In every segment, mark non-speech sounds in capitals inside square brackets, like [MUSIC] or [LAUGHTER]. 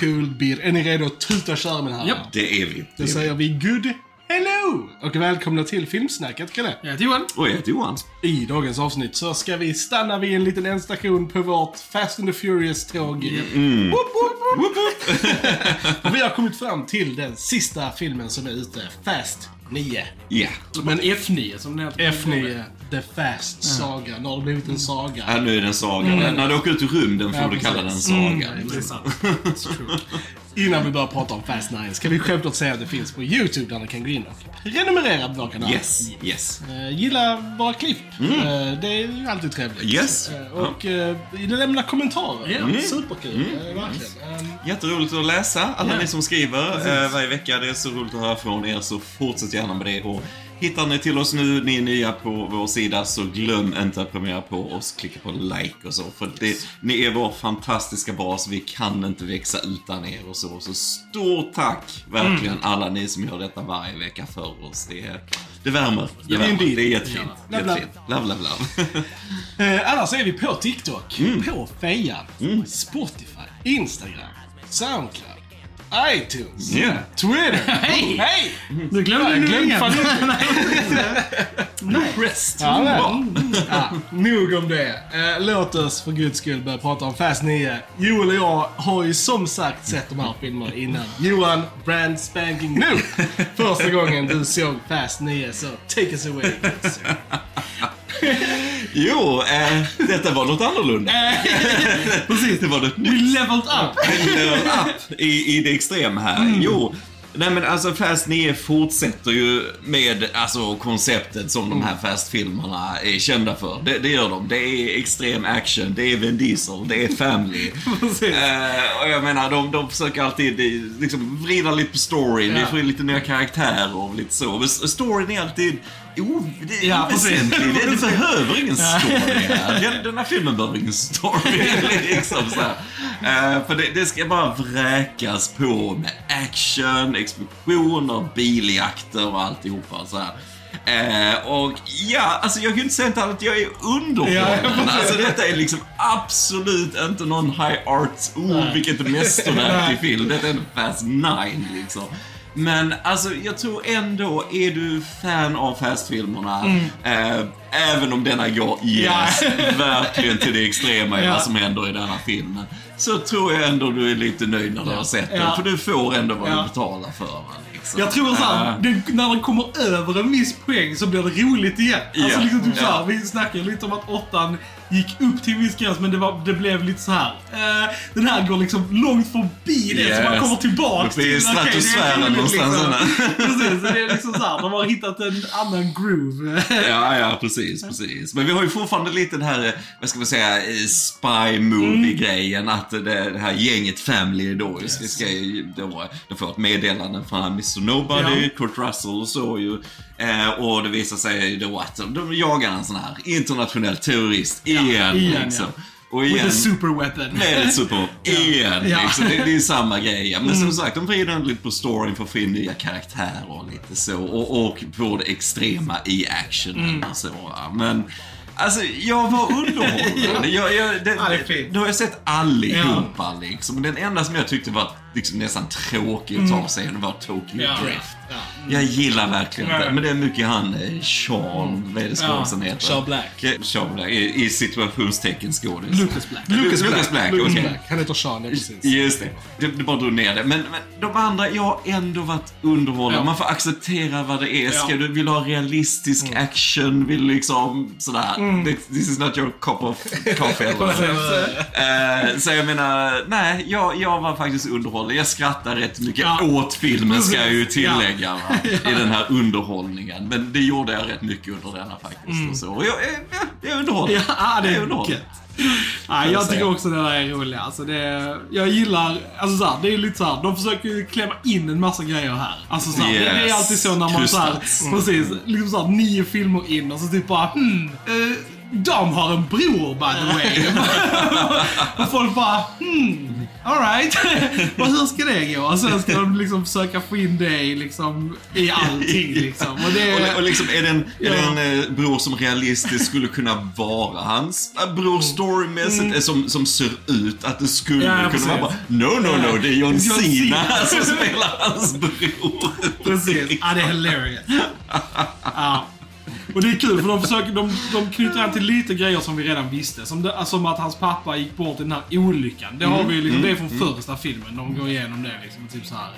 cool beer. Är ni redo att tuta och köra med det här? Japp. Det är vi. Då säger vi good hello och välkomna till Filmsnacket, Kalle. Jag heter Johan. Och jag heter Johan. I dagens avsnitt så ska vi stanna vid en liten ändstation på vårt Fast and the Furious-tåg. Mm. Woop, woop, woop, woop. och vi har kommit fram till den sista filmen som är ute, Fast 9. Ja. Men F9 som det heter. F9, The Fast Saga. Nu har det blivit en saga. Ja, nu är det en saga. När du åker ut i rymden får Ja, du kalla den precis. saga. Det är sant. It's true. Innan vi börjar prata om Fast 9 ska vi självklart säga att det finns på YouTube där ni kan gå in och prenumerera på vår kanal. Yes, yes. Eh, gilla våra klipp. Eh, det är ju alltid trevligt. Yes. Eh, och uh, lämna kommentarer. Ja. Mm. Superkul. eh, verkligen. Um, Jätteroligt att läsa, alla Ja. ni som skriver eh, varje vecka. Det är så roligt att höra från er, så fortsätt gärna med det. Och hittar ni till oss nu, ni är nya på vår sida, så glöm inte att prenumerera på oss, klicka på like och så. För det, ni är vår fantastiska bas, vi kan inte växa utan er och så. Så stort tack, verkligen, alla ni som gör detta varje vecka för oss. Det, är, det värmer. Det, värmer. det är jättefint. Ja. Love. Love, love, love. [LAUGHS] eh, annars är vi på TikTok, Mm. på Fejan, Spotify, Instagram, Soundcloud, iTunes, [LAUGHS] Ja. Twitter. Hej! Hej! Du glömde [LAUGHS] nu glömde ringen. fan Rest. Ja, ja, nog om det. Eh, låt oss för guds skull börja prata om Fast 9. Joel och jag har ju som sagt sett de här filmerna innan. Johan, brand spanking new. [LAUGHS] Första gången du såg Fast 9, så take us away. [LAUGHS] Jo, eh, detta var något annorlunda. [LAUGHS] Precis. Det var något We nytt. leveled up. level up i, i det extrema här. Jo, nej men alltså Fast 9 fortsätter ju med alltså konceptet som de här Fast-filmerna är kända för. Det, det gör de. Det är extrem action, det är Vin Diesel, det är family. [LAUGHS] Eh, och jag menar, de, de försöker alltid eh, liksom vrida lite på storyn, vi Ja. får in lite nya karaktärer och lite så. Men storyn är alltid o, det är Ja, oväsentlig. Det, det behöver ingen story här. Den, den här filmen behöver ingen story. [LAUGHS] liksom så. Eh, för det, det ska bara vräkas på med action, explosioner, biljakter och alltihopa. Så här. Eh, och ja, alltså jag kan inte säga annat, jag är underhållen. alltså detta är liksom absolut inte någon high art, oh vilket mästerverk i film. Detta är en Fast 9 liksom. Men alltså jag tror ändå, är du fan av Fast-filmerna, eh, även om denna går, yes, verkligen till det extrema vad som händer i denna filmen. Så tror jag ändå du är lite nöjd när du har sett den, Ja. för du får ändå vad du betalar för. Liksom. Jag tror såhär, det, när den kommer över en viss poäng så blir det roligt igen. Alltså liksom typ såhär, vi snackade lite om att åttan gick upp till en viss gräns men det, var, det blev lite så här. Eh, den här går liksom långt förbi det så man Yes. kommer tillbaks till. det är stratosfären roligt, någonstans. Liksom. [LAUGHS] Precis, så det är liksom såhär, de har hittat en annan groove. [LAUGHS] Ja, ja, precis, precis. Men vi har ju fortfarande lite det här, eh, vad ska man säga, eh, spy movie-grejen. Att det, det här gänget Family då, just, vi ska ju då, de får ett meddelande från Mr Nobody, Ja. Kurt Russell och så ju. Eh, och det visar sig då att de jagar en sån här internationell terrorist igen. igen, liksom. ja. Och With igen, a super weapon. med ett super [LAUGHS] igen. Ja. Liksom. Det, det är samma grej. ja. Men som sagt, de vrider lite på storyn för att få in nya karaktärer och lite så. Och, och på det extrema i actionen och så. Men Alltså, jag var underhållande. [LAUGHS] jag, jag, det, Ja, det. Nu har jag sett allihopa liksom. Den enda som jag tyckte var liksom, nästan tråkig att ta sig var Tokyo Ja. Drift. Ja. Jag gillar verkligen det. Men det är mycket han, eh, Sean, vad är det skådisen Ja, heter? Sean Black. Sean Black, i, i situationstecken skådis. Lucas Black. Lucas Black, Black, Lucas okej. Black. Han heter Sean, ja, precis. Just det. det. Det bara drog ner det. Men, men de andra, jag har ändå varit underhållande. Ja. Man får acceptera vad det är. Ska Ja. du, vill du ha realistisk action? Vill du liksom sådär. This, this is not your cup of [LAUGHS] coffee. Eh, så jag menar, nej, jag, jag var faktiskt underhållen. Jag skrattar rätt mycket Ja. åt filmen, ska jag ju Precis. Ja. tillägga. Va? [LAUGHS] I den här underhållningen. Men det gjorde jag rätt mycket under denna faktiskt. Och så. Och jag, jag, jag är underhållen. Ja, det är underhållen. gött. Ja, jag tycker också det där är roligt. Alltså det, jag gillar, alltså så här, det är lite så här, de försöker ju klämma in en massa grejer här. Alltså så här, det, det är Yes. alltid så när man så här, Krystats. precis, liksom så här, nio filmer in och så typ bara hmm, eh, de har en bror by the way. [LAUGHS] och folk bara, hmm, alright. [LAUGHS] och hur ska det gå? Och sen ska de liksom försöka få in i, liksom, i allting [LAUGHS] liksom. Och det, Och, och liksom, är det en, är det en eh, bror som realistiskt skulle kunna vara hans äh, bror storymässigt, eh, som, som ser ut att det skulle Mm. Ja, kunna precis. vara bara, No, no, no, det är John Cena. som spelar hans bror. Precis. Ja, det är hilarious. Ja. Och det är kul för de, försöker, de, de knyter an till lite grejer som vi redan visste. Som, det, alltså, som att hans pappa gick bort i den här olyckan. Det, har vi, liksom, det är från första filmen. De går igenom det liksom. Typ så här.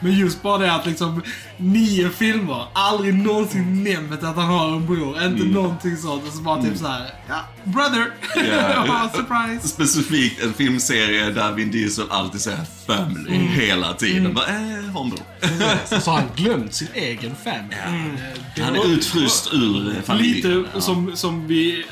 Men just bara det att liksom nio filmer, aldrig någonsin nämnt att han har en bror. Inte någonting sånt. Och så bara typ så här. Ja, brother! Ja. [LAUGHS] Surprise! Specifikt en filmserie där Vin Diesel alltid säger family Mm. hela tiden. Bara, eh, har en bror. Så har han glömt sin egen family. Eh, det Han är utfryst ur familjen. Lite som, som vi eh,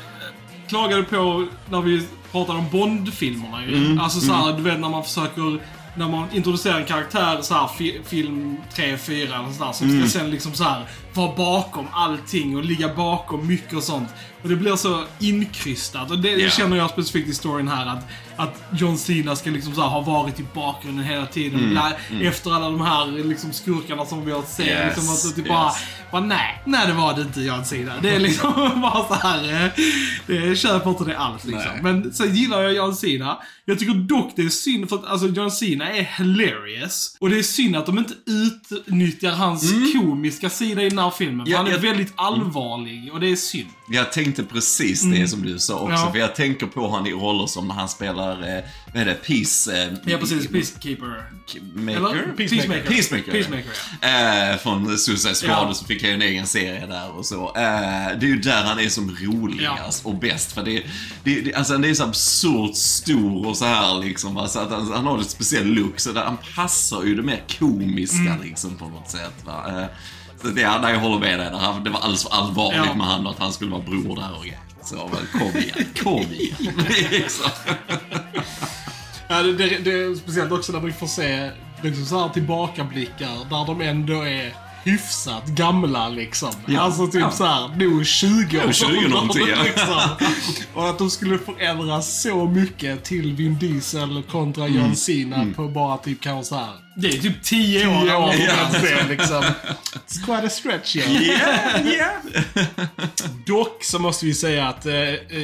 klagade på när vi pratade om Bond-filmerna ju. Mm, Alltså såhär, du vet när man försöker när man introducerar en karaktär så här, fi, film 3, 4 eller sådär, som Mm. ska sen liksom så här vara bakom allting och ligga bakom mycket och sånt. Och det blir så inkrystat. Och det, det känner jag specifikt i storyn här att, att John Cena ska liksom så ha varit i bakgrunden hela tiden. Mm, Lä- Efter alla de här liksom, skurkarna som vi har sett. Yes, liksom, att, typ bara, yes. bara, nej, nej det var det inte John Cena. Det är liksom [LAUGHS] bara så här. eh, Det köper inte det alls liksom. Nej. Men sen gillar jag John Cena. Jag tycker dock det är synd för att alltså John Cena är hilarious. Och det är synd att de inte utnyttjar hans komiska sida i här filmen. Ja, han är jag- väldigt allvarlig och det är synd. Jag tänkte precis det som du sa också. Mm. Ja. För jag tänker på han i roller som när han spelar, eh, vad är det, Peace... Eh, Ja precis, Peacekeeper. Maker? Eller? Peacemaker. Peacemaker. Peacemaker Eh, från Suicide Squad Ja. så fick jag en egen serie där och så. Eh, det är ju där han är som roligast och bäst. För det, det, det, alltså han är så absurt stor och så här liksom. va, Så att han, han har ett speciell look. Så där, han passar ju det mer komiska Mm. liksom på något sätt. Va? Ja, där jag håller med dig. Det var alldeles för allvarligt Ja. med han och att han skulle vara bror där och. Så väl, kom igen, [LAUGHS] kom igen. [LAUGHS] liksom. Ja, det, det, det speciellt också när vi får se liksom så här tillbakablickar där de ändå är hyfsat gamla liksom. Ja. Alltså typ Ja. så här, nog 20 år. Ja, 20 någonting, ja. liksom. Och att de skulle förändras så mycket till Vin Diesel kontra Mm. John Cena på bara typ kanske så här Det är typ 10 år. 10 år. Ja. Ja. Se, liksom. It's quite a stretch yeah. Yeah, yeah. Dock så måste vi säga att eh,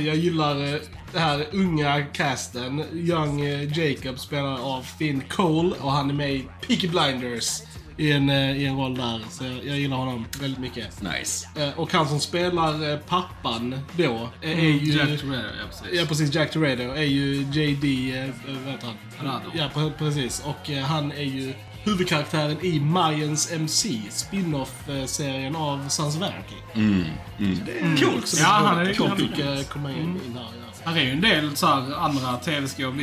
jag gillar eh, det här unga casten. Young eh, Jacob spelar av Finn Cole och han är med i Peaky Blinders i en, eh, i en roll där. Så jag, jag gillar honom väldigt mycket. Nice. Eh, och han som spelar eh, pappan då eh, är ju... Jack Torrero, ja precis. Ja precis, Jack Torrado är ju JD, eh, vad heter han? Rado. Ja pre- precis. Och eh, han är ju huvudkaraktären i Mayans MC, spin-off-serien av Sons of Anarchy. Mm. Coolt. Så Ja, det han är- han är fick eh, komma in, in här. Ja. Här är ju en del så här andra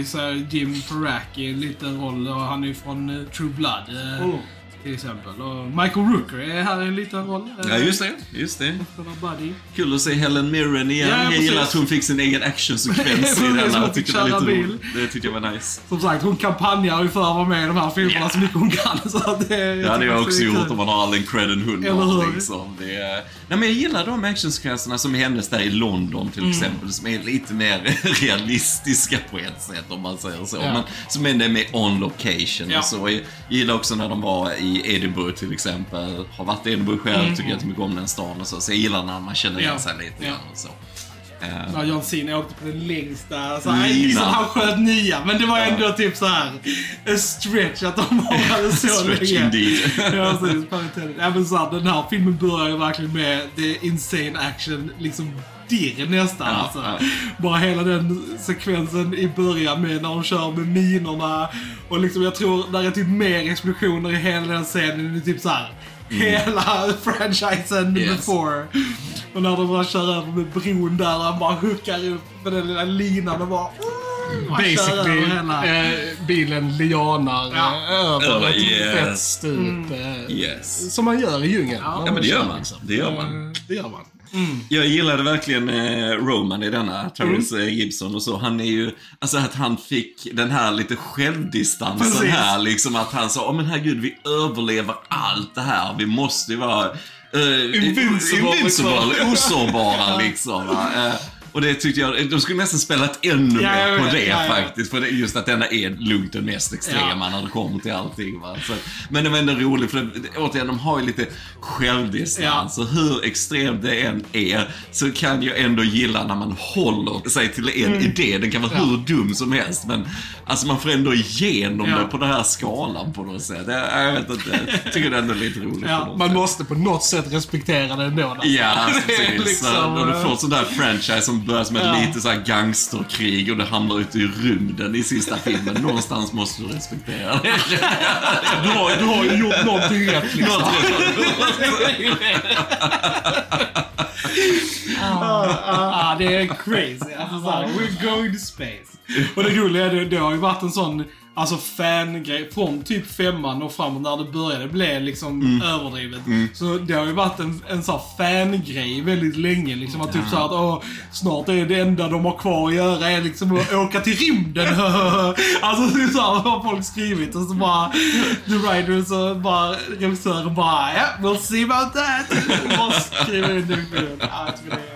ser Jim Parak i en liten roll och han är ju från True Blood. Mm. Till exempel. Och Michael Rooker är här i en liten roll. Ja, just det. Just det. Buddy. Kul att se Helen Mirren igen. Ja, jag precis. gillar att hon fick sin egen actionsekvens [LAUGHS] i Precis, den. hon Jag tyckte det var lite roligt. Det tyckte jag var nice. Som sagt, hon kampanjar ju för att vara med i de här filmerna Ja. så mycket hon kan. Så att det, Det hade jag också gjort om man har all den credden hon Eller har. hur? Liksom. Det är... Nej, men jag gillar de actionsekvenserna som är hennes där i London till Mm. exempel. Som är lite mer [LAUGHS] realistiska på ett sätt om man säger så. Ja. Men som ändå är med on location Ja. och så. Jag gillar också när de var i Edinburgh till exempel. Har varit i Edinburgh själv, tycker jättemycket om den stan och så. Så jag gillar när man känner igen Mm. Ja. sig lite Ja. grann och så. Eh, När John Cena åkte på den längsta, så Lina. här, liksom han sköt nia, men det var ändå typ så här en stretch att de [LAUGHS] hållade så Stretch länge. indeed. [LAUGHS] ja, precis. Ja, men så här, den här filmen börjar ju verkligen med the insane action, liksom dirr nästan. Ja, alltså. ja. Bara hela den sekvensen i början med när de kör med minorna. Och liksom jag tror där är typ mer explosioner i hela den scenen. Det är typ så här. Hela [LAUGHS] franchisen Mm. Yes. before. Och när de bara kör över med bron där och han bara hookar upp med den lilla linan och bara... Basically, eh, bilen lianar Ja. eh, över Över, ett yes. fett stup. eh, Yes. Som man gör i djungeln. Ja, Ja, men det gör man. liksom. Det gör man. Eh, Det gör man. Jag gillade verkligen eh, Roman i denna, Tyrese eh, Gibson och så. Han är ju, alltså att han fick den här lite självdistansen Precis. här. Liksom att han sa, åh men herregud, vi överlever allt det här. Vi måste ju vara eh, Invincible, invincible liksom. osårbara [LAUGHS] liksom. Va? Eh, Och det tyckte jag, de skulle nästan spelat ännu Ja, mer på vet. det Ja, ja. faktiskt. För det just att denna är lugnt den mest extrema Ja. när det kommer till allting. Va? Så, men det var ändå roligt för det, återigen, de har ju lite självdistans. Så hur extremt det än är så kan jag ändå gilla när man håller sig till en Mm. idé. Den kan vara hur dum som helst men alltså man får ändå igenom Ja. det på den här skalan på något sätt. Jag, jag vet inte, jag tycker det är ändå lite roligt. Ja, Man sätt. måste på något sätt respektera det ändå. Ja, [LAUGHS] precis. liksom, När du eh, får sån där franchise som börjar som ett Ja. lite så här gangsterkrig och det hamnar ute i rymden i sista filmen. Någonstans måste du respektera det. [LAUGHS] Du har, du har ju gjort någonting rätt liksom. Ja, [LAUGHS] det är crazy. Alltså såhär, we're going to space. Och det roliga är, det, det har ju varit en sån Alltså fangrej från typ femman och framåt när det började bli liksom överdrivet. Så det har ju varit en, en sån här fangrej väldigt länge. Liksom att typ såhär att åh, snart är det enda de har kvar att göra är liksom att åka till rymden. [LAUGHS] alltså det är såhär har folk skrivit och så bara the writers och bara regissören bara ja, we'll see about that. bara skriver in det. Ja, jag tycker det är. Ja,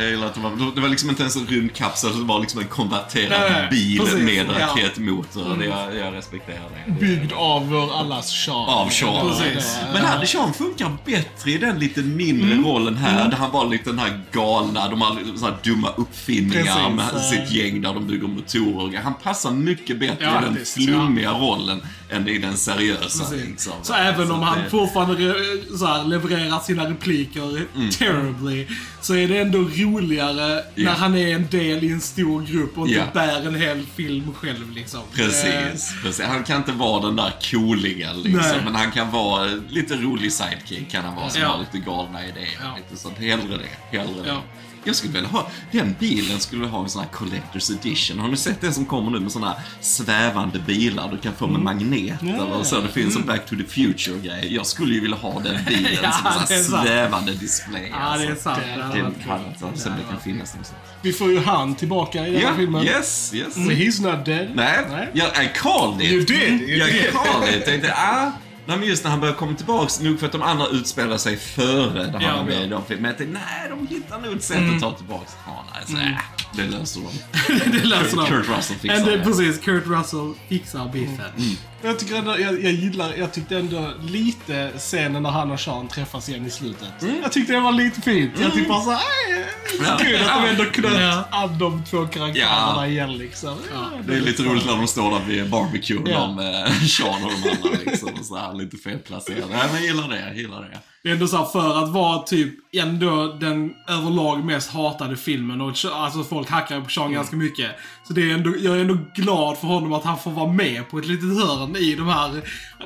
Jag gillar att det var, det var liksom inte ens en rymdkapsel, det var liksom en konverterad Nej, nej, bil precis, med ja. raketmotor. Det, jag, jag respekterar det. Byggd av vår allas Sean. Av Sean. Precis. Men här, Sean funkar bättre i den lite mindre Mm. rollen här. Där han var lite den här galna, de har så här dumma uppfinningar Precis, med eh. sitt gäng där de bygger motorer. Han passar mycket bättre Ja, i den faktiskt, flummiga rollen än i den seriösa. Liksom. Så även om att han det- fortfarande så här, levererar sina repliker Mm. terribly, så är det ändå roligare Ja. när han är en del i en stor grupp och inte Ja. bär en hel film själv liksom. Precis, precis. Han kan inte vara den där cooliga liksom, Nej. men han kan vara lite rolig sidekick kan han vara som Ja. har lite galna idéer. Ja. Lite sånt. Hellre det, hellre det. Ja. Jag skulle vilja ha, den bilen skulle ha en sån här Collector's Edition. Har ni sett den som kommer nu med såna här svävande bilar du kan få med magneter Ja. och så? Det finns en Back to the Future-grej. Jag skulle ju vilja ha den bilen [LAUGHS] Ja, som en sån här svävande display. Ja, det är alltså. sant. det- Det hade varit alltså, som det kan finnas någonstans. Vi får ju han tillbaka i den här filmen. yes, yes. So he's not dead. Nej, Nej. jag I called it. You did, you jag did. called it. Jag tänkte, ah. Nej, men just när han börjar komma tillbaks, nog för att de andra utspelar sig före där Ja, han med ja. i de filmerna. Men jag tänkte, nej, de hittar nog ett sätt att ta tillbaks honom. Nej, så, äh, det löser de. [LAUGHS] det löser de. Kurt Russell fixar And, eh, det. Precis, Kurt Russell fixar biffen. Jag tycker ändå, jag, jag gillar, jag tyckte ändå lite scenen när han och Sean träffas igen i slutet. Jag tyckte det var lite fint. Jag tyckte bara såhär, "Aj, det är Ja. så kul att de ändå knöt Ja. an de två karaktärerna Ja. igen liksom. Ja, Det är lite roligt när de står där vid barbecue, Ja. de med Sean och de andra liksom. Och så här, lite felplacerade. Nej, men jag gillar det, jag gillar det. Det är ändå så här, för att vara typ ändå den överlag mest hatade filmen och alltså folk hackar på Sean ganska mycket. Så det är ändå, jag är ändå glad för honom att han får vara med på ett litet hörn i de här...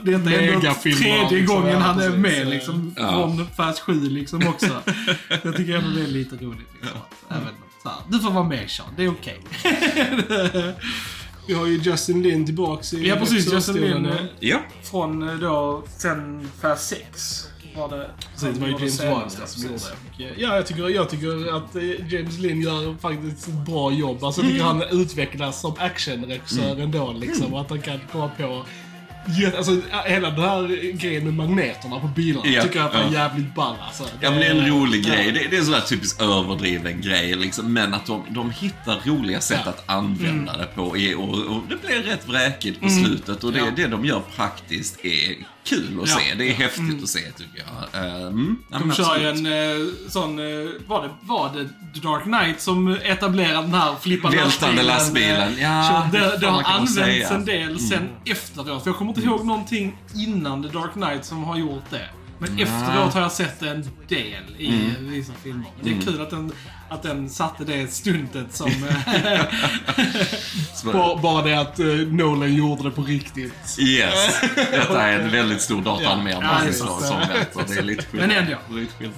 Detta är ändå tredje liksom, gången han är med liksom. Ja. Från Fast 7 liksom också. [LAUGHS] jag tycker ändå det är lite roligt liksom. Att Även så här, du får vara med Sean, det är okej. [LAUGHS] Vi har ju Justin Lin tillbaks i Ja precis, Justin. Lin. eh, Ja. Från eh, då, sen Fast 6 var det. Precis, det var ju var James Wan som ja, gjorde precis. det. Och, Ja, jag tycker, jag tycker att eh, James Lin gör faktiskt ett bra jobb. Alltså, jag tycker han [LAUGHS] utvecklas som actionregissör ändå liksom. Och att han kan komma på Alltså, hela den här grejen med magneterna på bilarna Ja, tycker jag att är ja. jävligt ball alltså. Ja men det är en rolig ja. grej. Det, det är en sån där typisk överdriven grej liksom. Men att de, de hittar roliga sätt Ja. att använda det på. Och, och det blir rätt vräkigt på slutet. Och det, Ja. det de gör praktiskt är kul att Ja. se. Det är häftigt att se tycker jag. Uh, mm, ja, De kör ju en eh, sån, eh, var det, var det The Dark Knight som etablerade den här flippande Vältande lastbilen. eh, Ja, det, fan det har använts. Mm. en del sen efteråt. För jag kommer inte ihåg någonting innan The Dark Knight som har gjort det. Men efteråt har jag sett en del i Mm. eh, vissa filmer. Det är kul att den, att den satte det stuntet som... [LAUGHS] eh, Bara, bara det att eh, Nolan gjorde det på riktigt. Yes. [LAUGHS] Detta är en väldigt stor dataanimerad Ja, ja, som, vet. Det är lite [LAUGHS] skillnad. Men ändå. Lite skillnad.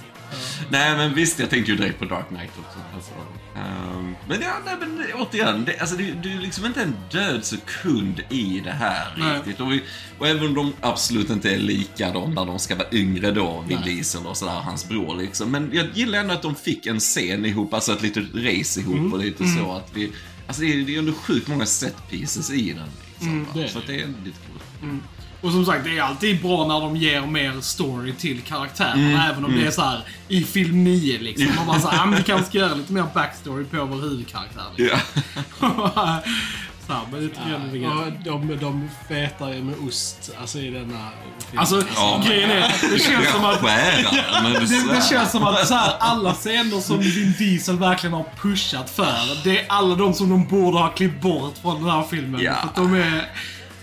Nej men visst, jag tänkte ju direkt på Dark Knight också. Alltså, ehm, men ja, nej, men återigen, det, alltså, det, det är liksom inte en död sekund i det här Nej. riktigt. Och, vi, och även om de absolut inte är lika de när de ska vara yngre då, Vin Nej. Diesel och sådär, hans bror liksom. Men jag gillar ändå att de fick en scen ihop, alltså ett litet race ihop Mm. och lite så att vi... Alltså det är, det är ändå sjukt många set pieces i den. Liksom, va? det är så att det är lite kul. Och som sagt, det är alltid bra när de ger mer story till karaktärerna. Mm, Även om det är så här i film 9 liksom. Man bara såhär, ja men vi kanske [LAUGHS] ska göra lite mer backstory på vår huvudkaraktär. Liksom. Ja. [LAUGHS] så här, men det tycker jag är lite gött. Och de, de fetar ju med ost, alltså i denna film. Alltså, Ja. grejen är, det känns som att... [LAUGHS] Det, det känns som att så här, alla scener som Vin Diesel verkligen har pushat för, det är alla de som de borde ha klippt bort från den här filmen. Ja. För att de är...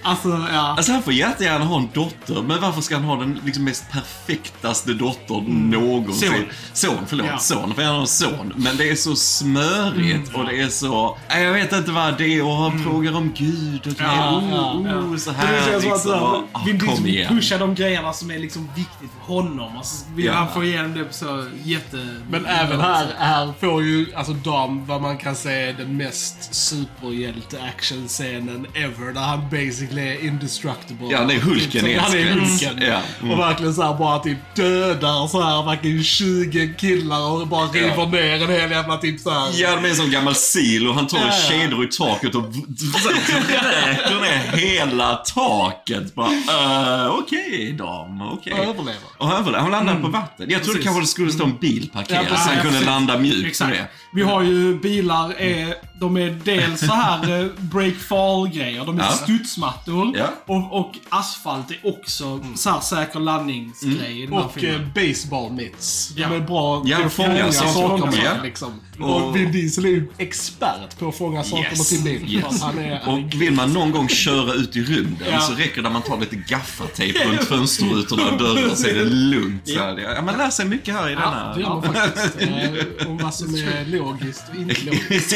Alltså, ja. Alltså han får jättegärna ha en dotter, men varför ska han ha den liksom mest perfektaste dottern någonsin? Son. Son, förlåt. Ja. Son, för han har en son. Men det är så smörigt och det är så... Jag vet inte vad det är och han frågar om Gud och det är Ja, oh, ja, oh, ja. så här det känns att liksom. så Och, Vin ah, kom igen. pushar de grejerna som är liksom viktigt för honom. Alltså, vill Ja. han få igenom det så jätte... Men även här, här får ju alltså Dom vad man kan säga är den mest superhjälte-actionscenen ever. Där han basically är indestructible. Ja, han är Hulken ett Han är. Hulken. Ja. Mm. Och verkligen så här bara typ dödar så här verkligen 20 killar och bara river ner en hel jävla typ så här. Ja, de är en sån gammal sil och han tar Ja, ja. kedjor i taket och vräker ner hela taket. Bara, uh, okej dam, okej. Överlever. Och överlever. Han landar på vatten. Jag trodde kanske det skulle stå en bil parkerad Ja, så han kunde landa mjukt Exakt. det. Vi har ju bilar, är, de är dels så här eh, break fall-grejer. De är Ja. studsmattor. Ja. Och, och asfalt är också så här säker landningsgrej här Och filmen. eh, baseball mitts. De Ja. är bra Ja, till att fånga fånga saker. saker Ja. med, liksom. Och- Och Vin Diesel är ju expert på att fånga saker med Yes. sin bil. Yes. Han är, han är Och vill man någon gång köra ut i rymden Ja. så räcker det att man tar lite gaffatejp [LAUGHS] runt fönsterrutorna och dörren så är det lugnt. Så här. Ja, man lär sig mycket här i denna. Det gör man faktiskt. [LAUGHS] Eh, Om vad som är logiskt och inte [LAUGHS] logiskt.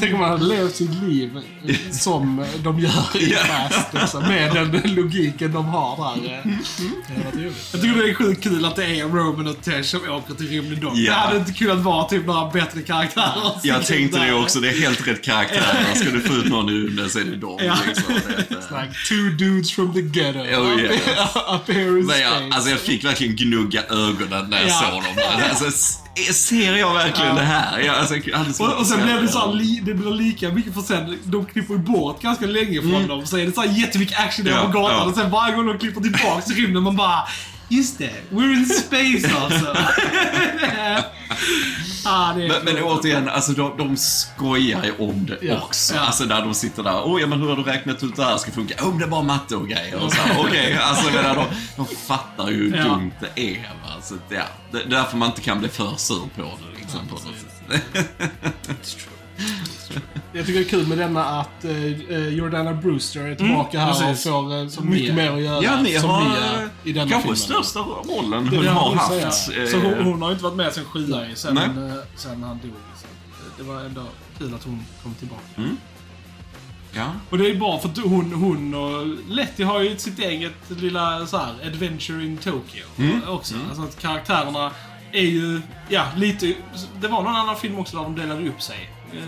Tänk om man hade levt sitt liv som de gör i. Fast. Liksom, med den logiken de har där. eh. Varit roligt. Jag tycker det är sjukt kul att det är Roman och Tesh som åker till rymden dock. Ja. Det hade inte kunnat vara typ några bättre karaktärer. Jag tänkte det också, det är helt rätt karaktär. Ska du få ut någon ur rymden så är det dem. Ja. Liksom. [LAUGHS] Det. Like two dudes from the ghetto. Oh, yes. [LAUGHS] Up here in Men jag, space. alltså jag fick verkligen gnugga ögonen när jag Ja. såg dem. Alltså, ser jag verkligen det här? Jag, alltså, jag svårt Och, och sen blev det så här, li, det blir lika mycket för sen, de klipper ju bort ganska länge från dem. Så är det så här jättemycket action där Mm. Ja, på gatan ja. och sen varje gång de klipper tillbaks till rymden man bara Just det, we're in space alltså. [LAUGHS] ah, det Men, men återigen, alltså de, de skojar ju om det Ja. också. Ja. Alltså där de sitter där, oj ja, men hur har du räknat ut det här ska funka? Oh, det är bara matte och grejer. Och så [LAUGHS] Okej, alltså jag menar, de, de fattar ju hur Ja. dumt det är. Va? Så, ja, det, det är därför man inte kan bli för sur på det. Liksom, på något sätt. Jag tycker det är kul med denna att eh, eh, Jordana Brewster är tillbaka här precis. och får eh, Som mycket mer att göra Ja, ni som har Mia i denna kanske filmen. största rollen Det hon har haft. säga. Så eh, hon, hon har inte varit med sen ju, sen, eh, sen han dog. Så det var ändå kul att hon kom tillbaka. Ja. Och det är bra för att hon, hon och Letty har ju sitt eget lilla så här, adventure in Tokyo också. Alltså att karaktärerna är ju, ja, lite... Det var någon annan film också där de delade upp sig. Jag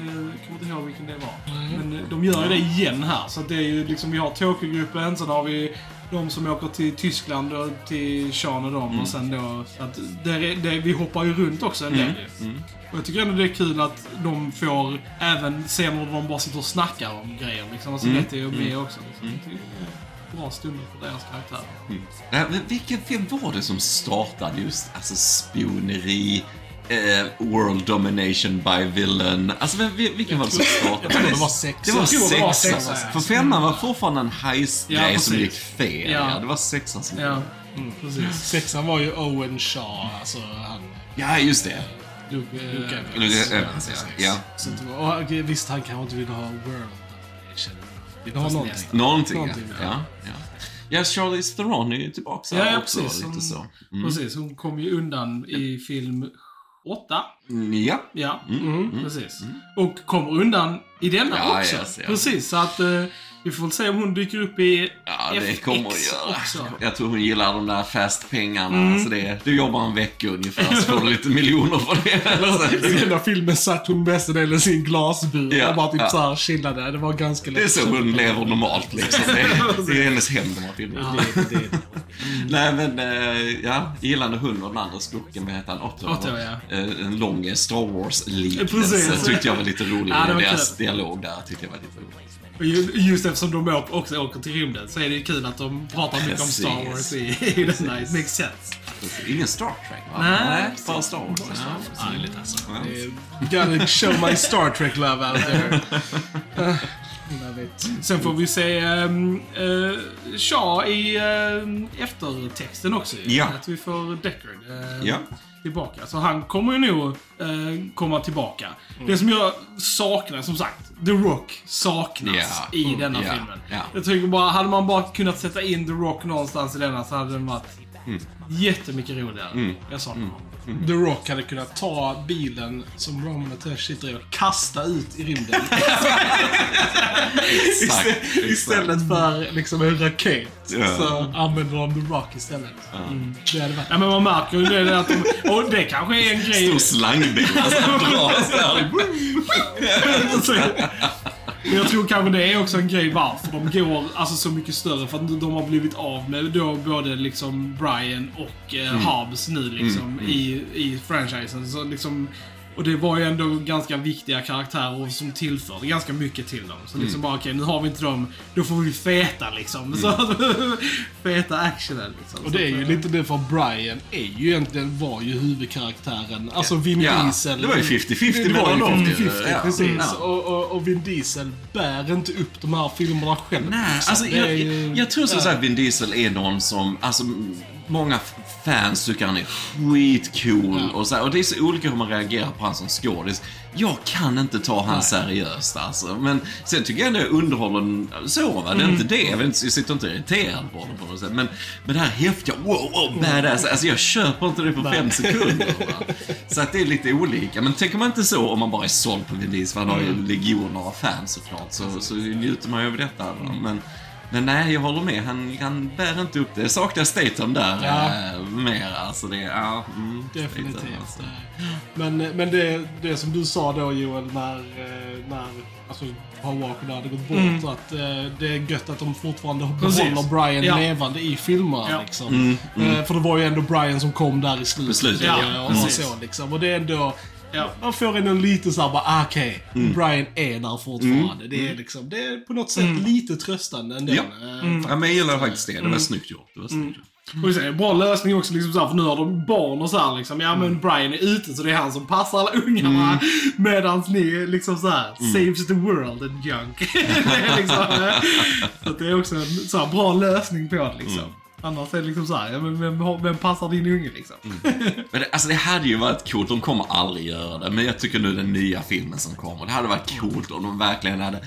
kommer inte ihåg vilken det var. Men eh, de gör ju det igen här. Så det är ju liksom, vi har Tokyo-gruppen, sen har vi de som åker till Tyskland och till Sean och dem och sen då... Att det, är- det, vi hoppar ju runt också en del ju. Och jag tycker ändå det är kul att de får även scener där de bara sitter och snackar om grejer. Liksom. Alltså Mm. Letty och Mia också. Liksom. Jag tycker det är Bra stunder för deras karaktärer. Ja, men vilken film var det som startade just alltså spioneri, eh, world domination by villain? Alltså vilken var det som startade? Jag tror det var sex. Det var sexan. sexan, ja. För femman var fortfarande en heist-grej Ja, som gick fel. Ja. Ja. det var sexan som Ja, mm, precis. Sexan var ju Owen Shaw, alltså han... Ja, just det. Luke, eh, Luke Evans. Luke Evans, ja. Ja. Så det var, och, okej, visst, han kanske inte ville ha world domination. Vill ha någonting. Någonting, Någonting, ja. ja. Ja, ja Charlize Theron är ju tillbaka Ja, ja, också. precis. Lite Hon- så. Mm. Precis, hon kom ju undan i film 8. Mm, Ja. Ja, precis. Och kommer undan i denna också. yes, ja. Precis, så att eh, vi får väl se om hon dyker upp i Ja, det FX kommer att göra. också. Jag tror hon gillar de där fast-pengarna. Mm. Så det, du jobbar en vecka ungefär så får du lite miljoner för det. [LAUGHS] I denna filmen satt hon mestadels i en glasbur Ja, och bara typ ja. såhär chillade. Det var ganska Det är så hon lever normalt liksom. Det är, det är hennes hem de har filmat. Det, det, Nej men, eh, ja. Gillande hund och den andra skurken, vad heter han? Otto? Otto, ja. Eh, En lång Star Wars-liknelse tyckte jag var lite rolig. Ja, det var Deras dialog där tyckte jag var lite rolig. Just eftersom de också åker till rymden så är det ju kul att de pratar mycket om Star Precis. Wars i, i den här. It makes sense. Ingen Star Trek va? Nej. bara Star Wars. Argt alltså. Eh, Gotta show my Star Trek love out there. [LAUGHS] Sen får vi se um, uh, Shaw i ehm, eftertexten också. Ja. Att vi får Deckard eh, Ja. Tillbaka. Så han kommer ju nog eh, komma tillbaka. Det som jag saknar, som sagt, The Rock saknas Ja. i denna Ja. filmen. Ja. Jag tycker bara, hade man bara kunnat sätta in The Rock någonstans i denna så hade den varit jättemycket roligare. Jag saknar honom. The Rock hade kunnat ta bilen som Ron Matesh sitter i och kasta ut i rymden. [LAUGHS] Exakt, istället för liksom en raket. Ja. Så använder de The Rock istället. Mm. Det hade varit... Ja men man märker ju det att de, Och det kanske är en grej... Stor slangbil [LAUGHS] alltså, dras där. [LAUGHS] Men jag tror kanske det är också en grej varför de går alltså, så mycket större. För att de har blivit av med då både liksom Brian och eh, Hobbs nu liksom i, i franchisen. Så liksom, och det var ju ändå ganska viktiga karaktärer som tillförde ganska mycket till dem. Så liksom bara okej, nu har vi inte dem. Då får vi feta liksom. Så, [LAUGHS] feta actionen liksom. Och det är ju Så att, lite det för Brian är ju egentligen, var ju huvudkaraktären. Alltså Vin Ja, Diesel. det var ju 50-50 Det var ju mellan dem. 50-50, Ja. precis. Mm. Och, och, och Vin Diesel bär inte upp de här filmerna själv. Nej, alltså jag, ju- jag tror som ja. sagt Vin Diesel är någon som, alltså många fans tycker han är skitcool Ja. och så här, och det är så olika hur man reagerar på han som skådis. Jag kan inte ta han seriöst alltså. Men sen tycker jag ändå jag underhåller så va, det är inte det. Jag, inte, jag sitter inte irriterad på honom på något sätt. Men, men det här häftiga, wow, wow, badass. Alltså jag köper inte det på fem sekunder. Va? Så att det är lite olika. Men tänker man inte så om man bara är såld på Vin Diesel, han har ju legioner av fans såklart, så, så njuter man ju av detta. Va? Men, men nej, jag håller med. Han, han bär inte upp det. Jag saknar Statham där Ja. eh, mer. Alltså det, ja. Mm, Statham, Definitivt. alltså. Men, men det, det som du sa då Joel, när, eh, när alltså, Paul Walker hade gått bort, att eh, det är gött att de fortfarande Precis. behåller Brian Ja. levande i filmerna. Ja. Liksom. Eh, För det var ju ändå Brian som kom där i slutet. På slutet, ja, ja, och precis. så, liksom. Och det är ändå... Ja. Man får ändå lite såhär bara, ah, okej, Brian är där fortfarande. Det, är liksom, det är på något sätt lite tröstande ändå. Ja. Eh, Ja, men jag gillar faktiskt det. Det var snyggt gjort. Det var snyggt gjort. Och det är en bra lösning också, liksom så här, för nu har de barn och så här, liksom. Ja men Brian är ute så det är han som passar alla ungarna. Medans ni liksom så här, saves the world and junk. [LAUGHS] det är liksom, eh, så det är också en så här, bra lösning på det liksom. Annars är det liksom så här, ja, men vem, vem passar din unge liksom? Men det, alltså det hade ju varit coolt, de kommer aldrig göra det, men jag tycker nu den nya filmen som kommer, det hade varit coolt om de verkligen hade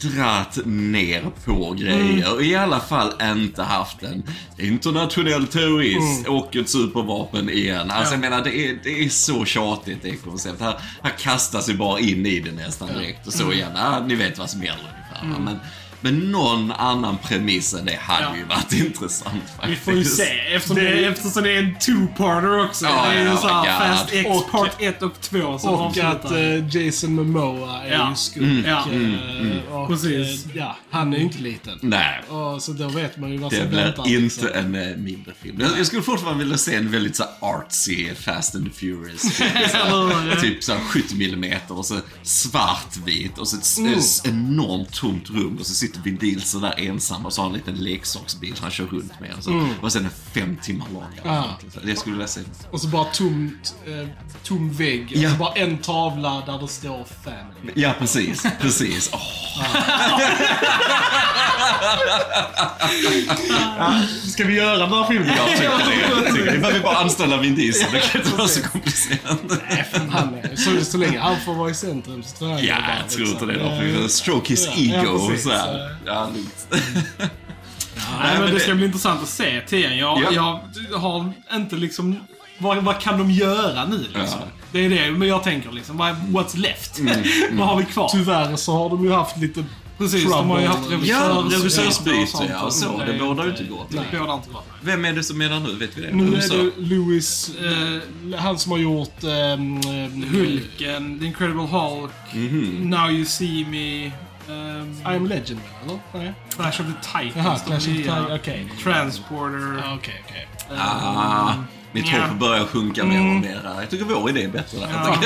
dratt ner på grejer och i alla fall inte haft en internationell terrorist och ett supervapen igen. Alltså jag menar, det är, det är så tjatigt det konceptet. Här, här kastas ju bara in i det nästan direkt och så igen. Ja, ni vet vad som gäller ungefär. va? Men, men någon annan premiss än det hade Ja. ju varit [LAUGHS] intressant faktiskt. Vi får ju se, eftersom det, eftersom det är en two-parter också. Ja, det är ju ja, såhär God. Fast X Och- Part 1 och 2 som Och att avslutar. eh, Jason Momoa är Ja. ju skurk. Ja. eh, och, Precis. eh, ja, han är ju inte liten. Nej. Och, så då vet man ju vad Det som blir väntar. inte liksom. en mindre film. Jag, jag skulle fortfarande vilja se en väldigt så artsy Fast and the Furious. film. [LAUGHS] Så här, typ så här 70 mm och så svartvit och så ett Mm. enormt tomt rum och så sitter Vin Diesel där ensam och så har han en liten leksaksbil han kör runt med. Och, så, Mm. och sen en fem timmar lång. Ah. Så Jag skulle vilja se Och så bara tomt, eh, tom vägg. Ja. Och så bara en tavla där det står family. Ja, precis. Precis. Åh, Ska vi göra den här filmen? jag tycker det. Jag tycker det. Vi behöver bara anställa Vin Diesel. Det kan inte vara så komplicerat. Han är, så, så länge han får vara i centrum så tror jag Ja, det jag tror inte det. liksom. Då. Stroke his Ja, ja, ego. precis. så här. Ja, lugnt. [LAUGHS] Nej, men men det det- ska bli intressant att se TN. Jag, Ja. jag har inte liksom... Vad, vad kan de göra nu liksom? Ja. Det är det men jag tänker liksom. Vad, what's left? [LAUGHS] vad har vi kvar? Tyvärr så har de ju haft lite Precis, de har ju haft trouble. Ja, sånt. ja, så. Det bådar ju inte- gott. Det bådar inte gott. Vem är det som är där nu? Vet vi det? Nu är det Louis, eh, han som har gjort... ehm, Hulken, The Incredible Hulk, Mhm. Now You See Me, um, I am Legend eller? Nej? Clash of the Titans. Jaha, Clash of the. Titans, okej. Transporter. Okej, okej. Ah, mitt Ja. hopp börjar sjunka mer och mer. här. Jag tycker vår idé är bättre där. Ja.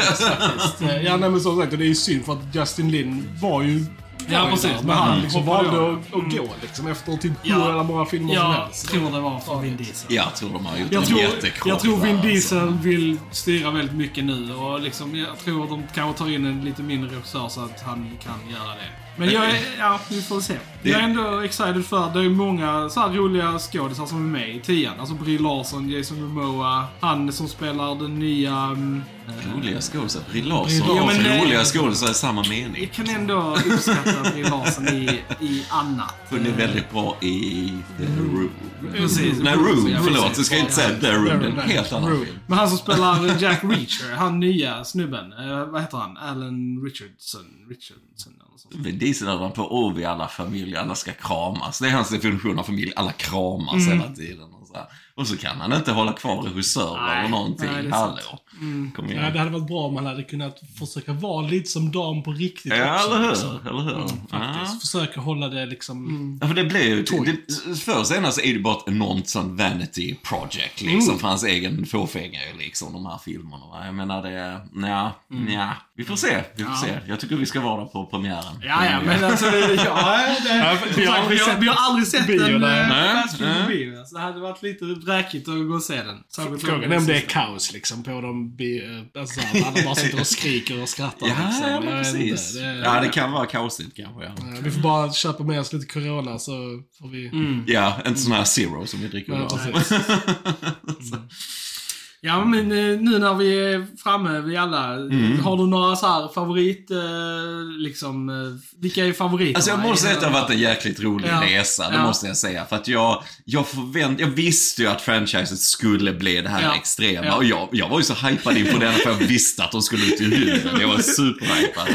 Eh, Ja, nej men som sagt, och det är ju synd för att Justin Lin var ju Ja, precis. Men han liksom valde att, att gå liksom efter typ hur Ja. jävla många filmer som Jag helst. tror det var för Vin Diesel. Jag tror de har gjort Jag en tror, jättekrock jag tror Vin där, Diesel alltså. vill styra väldigt mycket nu och liksom, jag tror de kanske tar in en lite mindre regissör så att han kan göra det. Men jag är, ja, vi får se. Jag är ändå excited för, det är många så roliga skådisar som är med i tian. Alltså Brie Larson, Jason Momoa, han som spelar den nya... mm, eh, Roliga skådisar. Brie Larsson Ja, och men det- roliga skådisar i samma mening. Jag kan ändå uppskatta Brie Larson i, i annat. Hon är väldigt bra i The Room. Precis. Nej, Room. Ja, Förlåt, jag ska inte säga The Room. Det är en helt annan film. Men han som spelar Jack Reacher, han nya snubben, eh, vad heter han? Alan Richardson? Richardson eller sånt. Diesel är på åh, vi alla familjer, alla ska kramas. Det är hans definition av familj, alla kramas Mm. hela tiden. Och så, här. och så kan han inte hålla kvar regissörer Nej, eller någonting. nej. Hallå. Kom Ja, igen. det hade varit bra om man hade kunnat försöka vara lite som dam på riktigt Ja, också. eller liksom. hur? Eller hur? Faktiskt. Ja. Försöka hålla det liksom... Ja, för det blir ju... Förr senare så är det bara ett enormt sånt vanity project, liksom, Mm. för hans egen fåfänga, liksom, de här filmerna. Va? Jag menar, det... Nja, Mm. nja. Vi får se, vi får Ja. se. Jag tycker vi ska vara på premiären. Ja, ja, men alltså, ja, det, vi har aldrig vi, har, sett vi har aldrig sett bio, en nej. eh, Nej, fast film på bio. Så det hade varit lite bräkigt att gå och se den. Frågan är om det är kaos liksom på de... bi- Alltså, att alla bara sitter och skriker och skrattar. Ja, liksom. ja men precis. inte. Det- Ja, det kan vara kaosigt kanske, ja. Ja, Vi får bara köpa med oss lite Corona så får vi... Ja, inte sån här zero som vi dricker Ja, idag. [LAUGHS] Ja, men eh, nu när vi är framme, vi alla. Mm. Har du några så här favorit, eh, liksom, eh, vilka är favoriterna? Alltså jag måste säga att det har varit en jäkligt rolig Ja. resa, det Ja. måste jag säga. För att jag, jag förvänt, jag visste ju att franchiset skulle bli det här Ja. extrema. Och jag, jag var ju så hypad inför den för jag visste att de skulle ut i rymden. Jag var [LAUGHS] superhypad.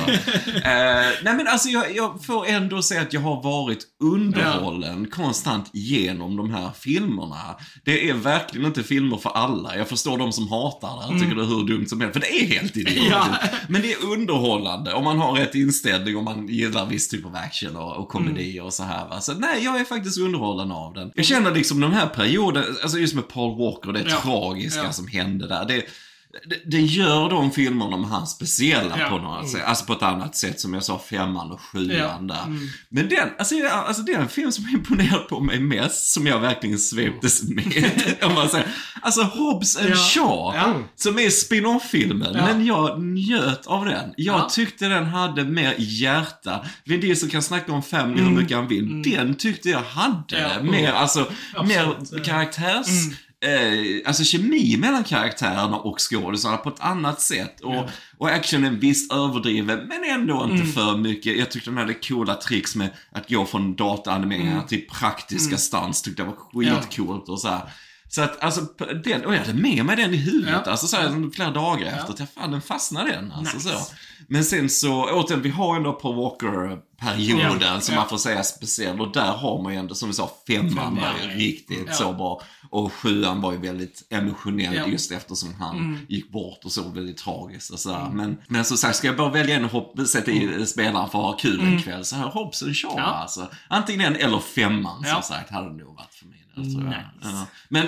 Eh, nej men alltså jag, jag får ändå säga att jag har varit underhållen konstant genom de här filmerna. Det är verkligen inte filmer för alla. Jag förstår de som hatar det och tycker det är hur dumt som helst. För det är helt idiotiskt. Ja. Men det är underhållande om man har rätt inställning och man gillar viss typ av action och, och komedi och så här va. Så nej, jag är faktiskt underhållen av den. Jag känner liksom den här perioden, alltså just med Paul Walker, det Ja. tragiska Ja. som hände där. Det, det, gör de filmerna med han speciella Ja. på något sätt. Alltså på ett annat sätt som jag sa, femman och sjuan Ja. där. Men den, alltså, alltså det är en film som imponerat på mig mest, som jag verkligen sveptes med. [LAUGHS] om man säger. Alltså Hobbs and Ja. Shaw, Ja. som är spin-off-filmen. Men jag njöt av den. Jag Ja. tyckte den hade mer hjärta. Vin Diesel kan snacka om family hur mycket han vill. Den tyckte jag hade Mm. Mer, alltså, mer Absolut. karaktärs... Eh, alltså kemi mellan karaktärerna och skådisarna på ett annat sätt. Och, och actionen visst överdriven, men ändå inte för mycket. Jag tyckte de hade coola tricks med att gå från dataanimeringar till praktiska stunts. Tyckte jag var skitcoolt och så här. Så att alltså, den, och jag hade med mig den i huvudet, Ja. alltså så här, flera dagar efter. Att jag, fan, den fastnade den. Alltså, Nice. så. Men sen så, återigen, vi har ändå Paul Walker-perioden Ja. som Ja. man får säga speciell. Och där har man ju ändå, som vi sa, femman var ju Ja. riktigt Ja. så bra. Och sjuan var ju väldigt emotionell Ja. just eftersom han Mm. gick bort och så väldigt tragiskt och sådär. Men, men som sagt, ska jag bara välja en och hopp, sätta i spelaren för att ha kul en kväll så här Hobson Shaw Mm. Ja. alltså. Antingen den eller femman Ja. som sagt hade det nog varit för mig. Jag. Nice. Ja. Men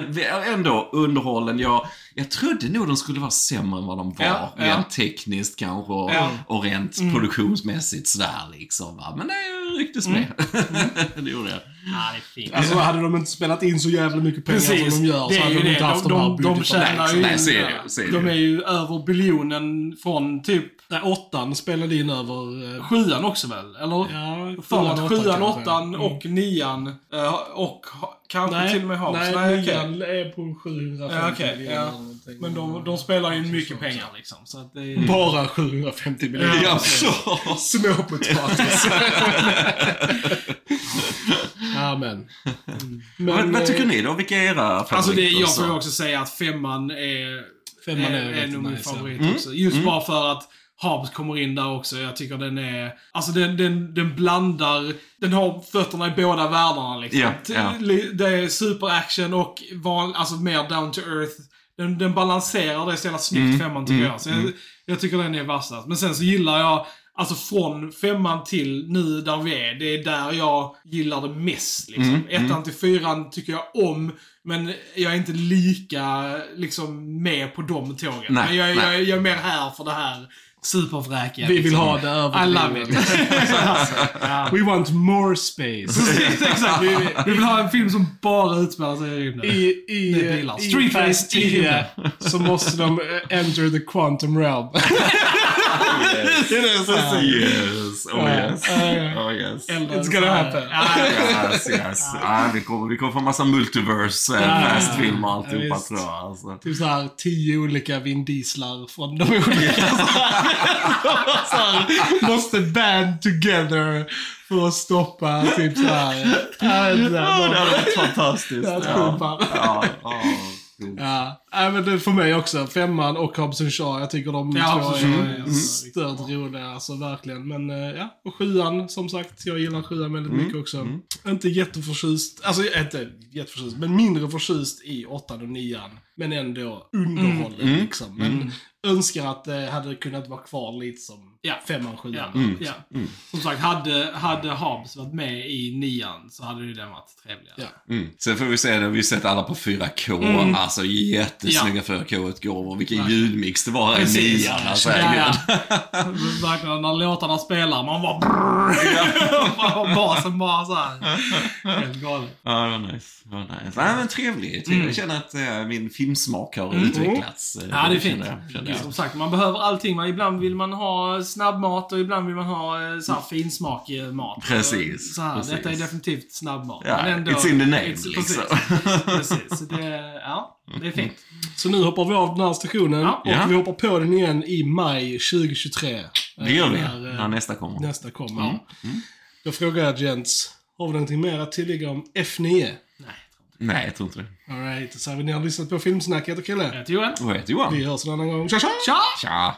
ändå underhållen. Jag, jag trodde nog de skulle vara sämre än vad de var. Ja, ja. Rent tekniskt kanske och, Ja. och rent produktionsmässigt sådär liksom. Va? Men det rycktes med. [LAUGHS] det gjorde jag. Ja, det är fint. Alltså hade de inte spelat in så jävla mycket pengar Precis, som de gör så hade de inte haft De, de, här de, de budgetarna. tjänar ju... Nej, det är det de är ju över biljonen från typ Nej, åttan spelade in över... eh, sjuan också väl? Eller? Ja, För sjuan, att sjuan, åttan Mm. och nian eh, och ha- kanske Nej, till och med Hobbs. nej, Nej, okej. nian är på 750 Ja, okej, miljoner ja. eller någonting. Men de, de spelar ju mycket pengar liksom. Så att det är... Bara 750 miljoner. Ja, Alltså, så. Småpotatis. [LAUGHS] ja, men. men Vad, vad eh, tycker ni då? Vilka är era favoriter? Alltså det, jag får ju så? också säga att femman är, Femman är är, är riktigt nog min nice, ja. favorit Mm. också. Just bara för att Hobbs kommer in där också. Jag tycker den är... Alltså den, den, den blandar... Den har fötterna i båda världarna liksom. Ja. T- Det är superaction och van, alltså mer down to earth. Den, den balanserar det så jävla snyggt, Mm, femman tycker mm, jag. Så jag, jag tycker den är vassast. Men sen så gillar jag, alltså från femman till nu där vi är, det är där jag gillar det mest. Liksom. Mm, Ettan till fyran tycker jag om, men jag är inte lika liksom med på de tågen. Nej, men jag, nej. jag, jag är mer här för det här superfräkiga. Vi vill liksom. ha det I love överdrivet. it. ja. We want more space. [LAUGHS] Exakt. Vi, vi vill ha en film som bara utspelar sig i rymden. I, i, Det är bilar. i Street Fast race i 10 så måste de eh, enter the quantum realm. det är det som säger. Yes, oh yes. Oh yes. It's gonna happen. Ja, Yes, yes. Ja, vi, kommer, vi kommer få massa multiverse, Ja, äh, fast-filmer och ja, alltihopa tror jag. Alltså. Typ såhär tio olika Vin Dieslar från de olika [LAUGHS] Måste band together för att stoppa typ såhär. Ja, det Ja, det hade varit fantastiskt. Det hade Ja. varit fan. Ja, ja. Ja, nej, men det för mig också. Femman och Hobson Shaw. Jag tycker de Ja, två är är alltså stört roliga. Alltså verkligen. Men eh, ja, och sjuan som sagt. Jag gillar sjuan väldigt mycket också. Inte jätteförtjust. Alltså inte jätteförtjust, men mindre förtjust i åttan och nian. Men ändå underhållet liksom. Men önskar att det hade kunnat vara kvar lite som Ja. femman, sjuan. Ja, ja. Som sagt, hade, hade Hobbs varit med i nian så hade ju den varit trevligare. Ja. Mm. Sen får vi se det, vi har sett alla på 4K. Alltså jättesnygga 4K-utgåvor. Vilken ljudmix det var i nian. Alltså, Ja, ja. [LAUGHS] Verkligen, när låtarna spelar, man bara... Bara [LAUGHS] [LAUGHS] Basen bara såhär. Helt galet. Ja, det var nice. Det var nice. Nej, men trevligt. Jag känner att eh, min filmsmak har utvecklats. eh, Mm. Ja, det är fint. jag. Som sagt, man behöver allting. Man, ibland vill man ha snabbmat och ibland vill man ha eh, så här finsmakig mat. Precis, Så här, precis. Detta är definitivt snabbmat. Ja, men ändå, it's in the name, it's- liksom. Precis. det, ja, det är fint. Så nu hoppar vi av den här stationen Ja. och Ja. vi hoppar på den igen i maj 2023. Det gör vi, När, eh, när nästa kommer. nästa kommer. Mm. Då frågar jag gents, har vi någonting mer att tillägga om F9? Nej, jag tror inte det. Alright, så har vi ni har lyssnat på Filmsnack. Jag heter Kille. jag heter Johan. Vad heter Johan? Vi hörs en annan gång. Tja tja! Tja! Tja!